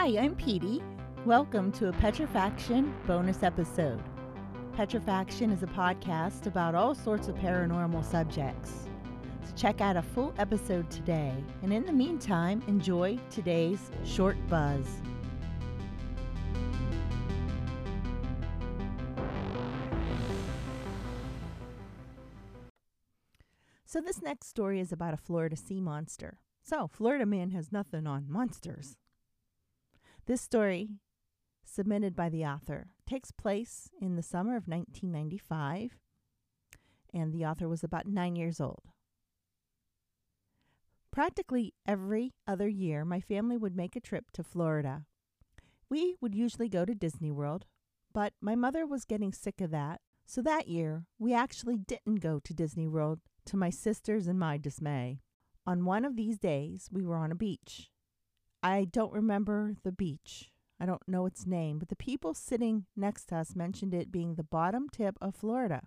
Hi, I'm Petey. Welcome to a Petrifaction bonus episode. Petrifaction is a podcast about all sorts of paranormal subjects. So check out a full episode today, and in the meantime, enjoy today's short buzz. So, this next story is about a Florida sea monster. So, Florida man has nothing on monsters. This story, submitted by the author, takes place in the summer of 1995, and the author was about nine years old. Practically every other year, my family would make a trip to Florida. We would usually go to Disney World, but my mother was getting sick of that, so that year we actually didn't go to Disney World to my sister's and my dismay. On one of these days, we were on a beach. I don't remember the beach. I don't know its name, but the people sitting next to us mentioned it being the bottom tip of Florida.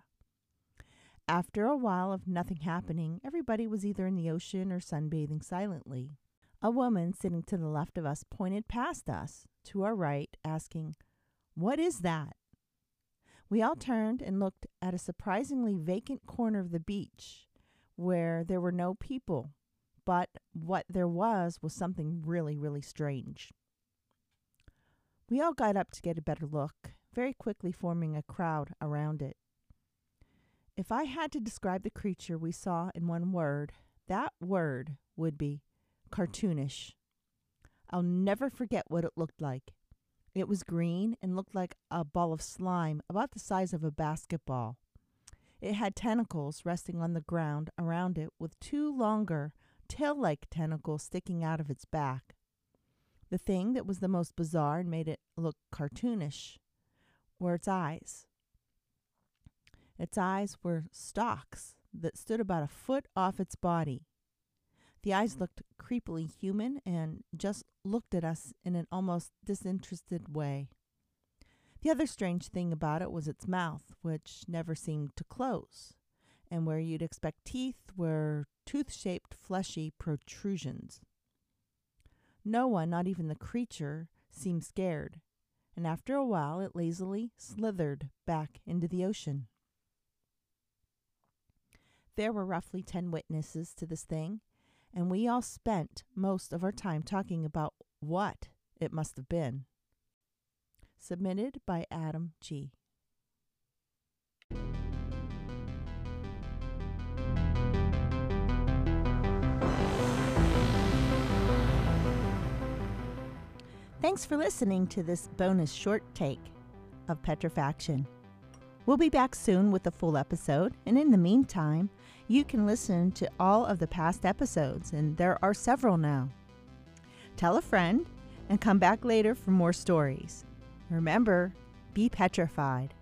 After a while of nothing happening, everybody was either in the ocean or sunbathing silently. A woman sitting to the left of us pointed past us to our right, asking, What is that? We all turned and looked at a surprisingly vacant corner of the beach where there were no people, but what there was was something really, really strange. We all got up to get a better look, very quickly forming a crowd around it. If I had to describe the creature we saw in one word, that word would be cartoonish. I'll never forget what it looked like. It was green and looked like a ball of slime about the size of a basketball. It had tentacles resting on the ground around it with two longer, tail like tentacle sticking out of its back. The thing that was the most bizarre and made it look cartoonish were its eyes. Its eyes were stalks that stood about a foot off its body. The eyes looked creepily human and just looked at us in an almost disinterested way. The other strange thing about it was its mouth, which never seemed to close, and where you'd expect teeth were tooth shaped fleshy protrusions. No one, not even the creature, seemed scared, and after a while it lazily slithered back into the ocean. There were roughly ten witnesses to this thing, and we all spent most of our time talking about what it must have been. Submitted by Adam G. Thanks for listening to this bonus short take of Petrifaction. We'll be back soon with a full episode, and in the meantime, you can listen to all of the past episodes, and there are several now. Tell a friend and come back later for more stories. Remember, be petrified.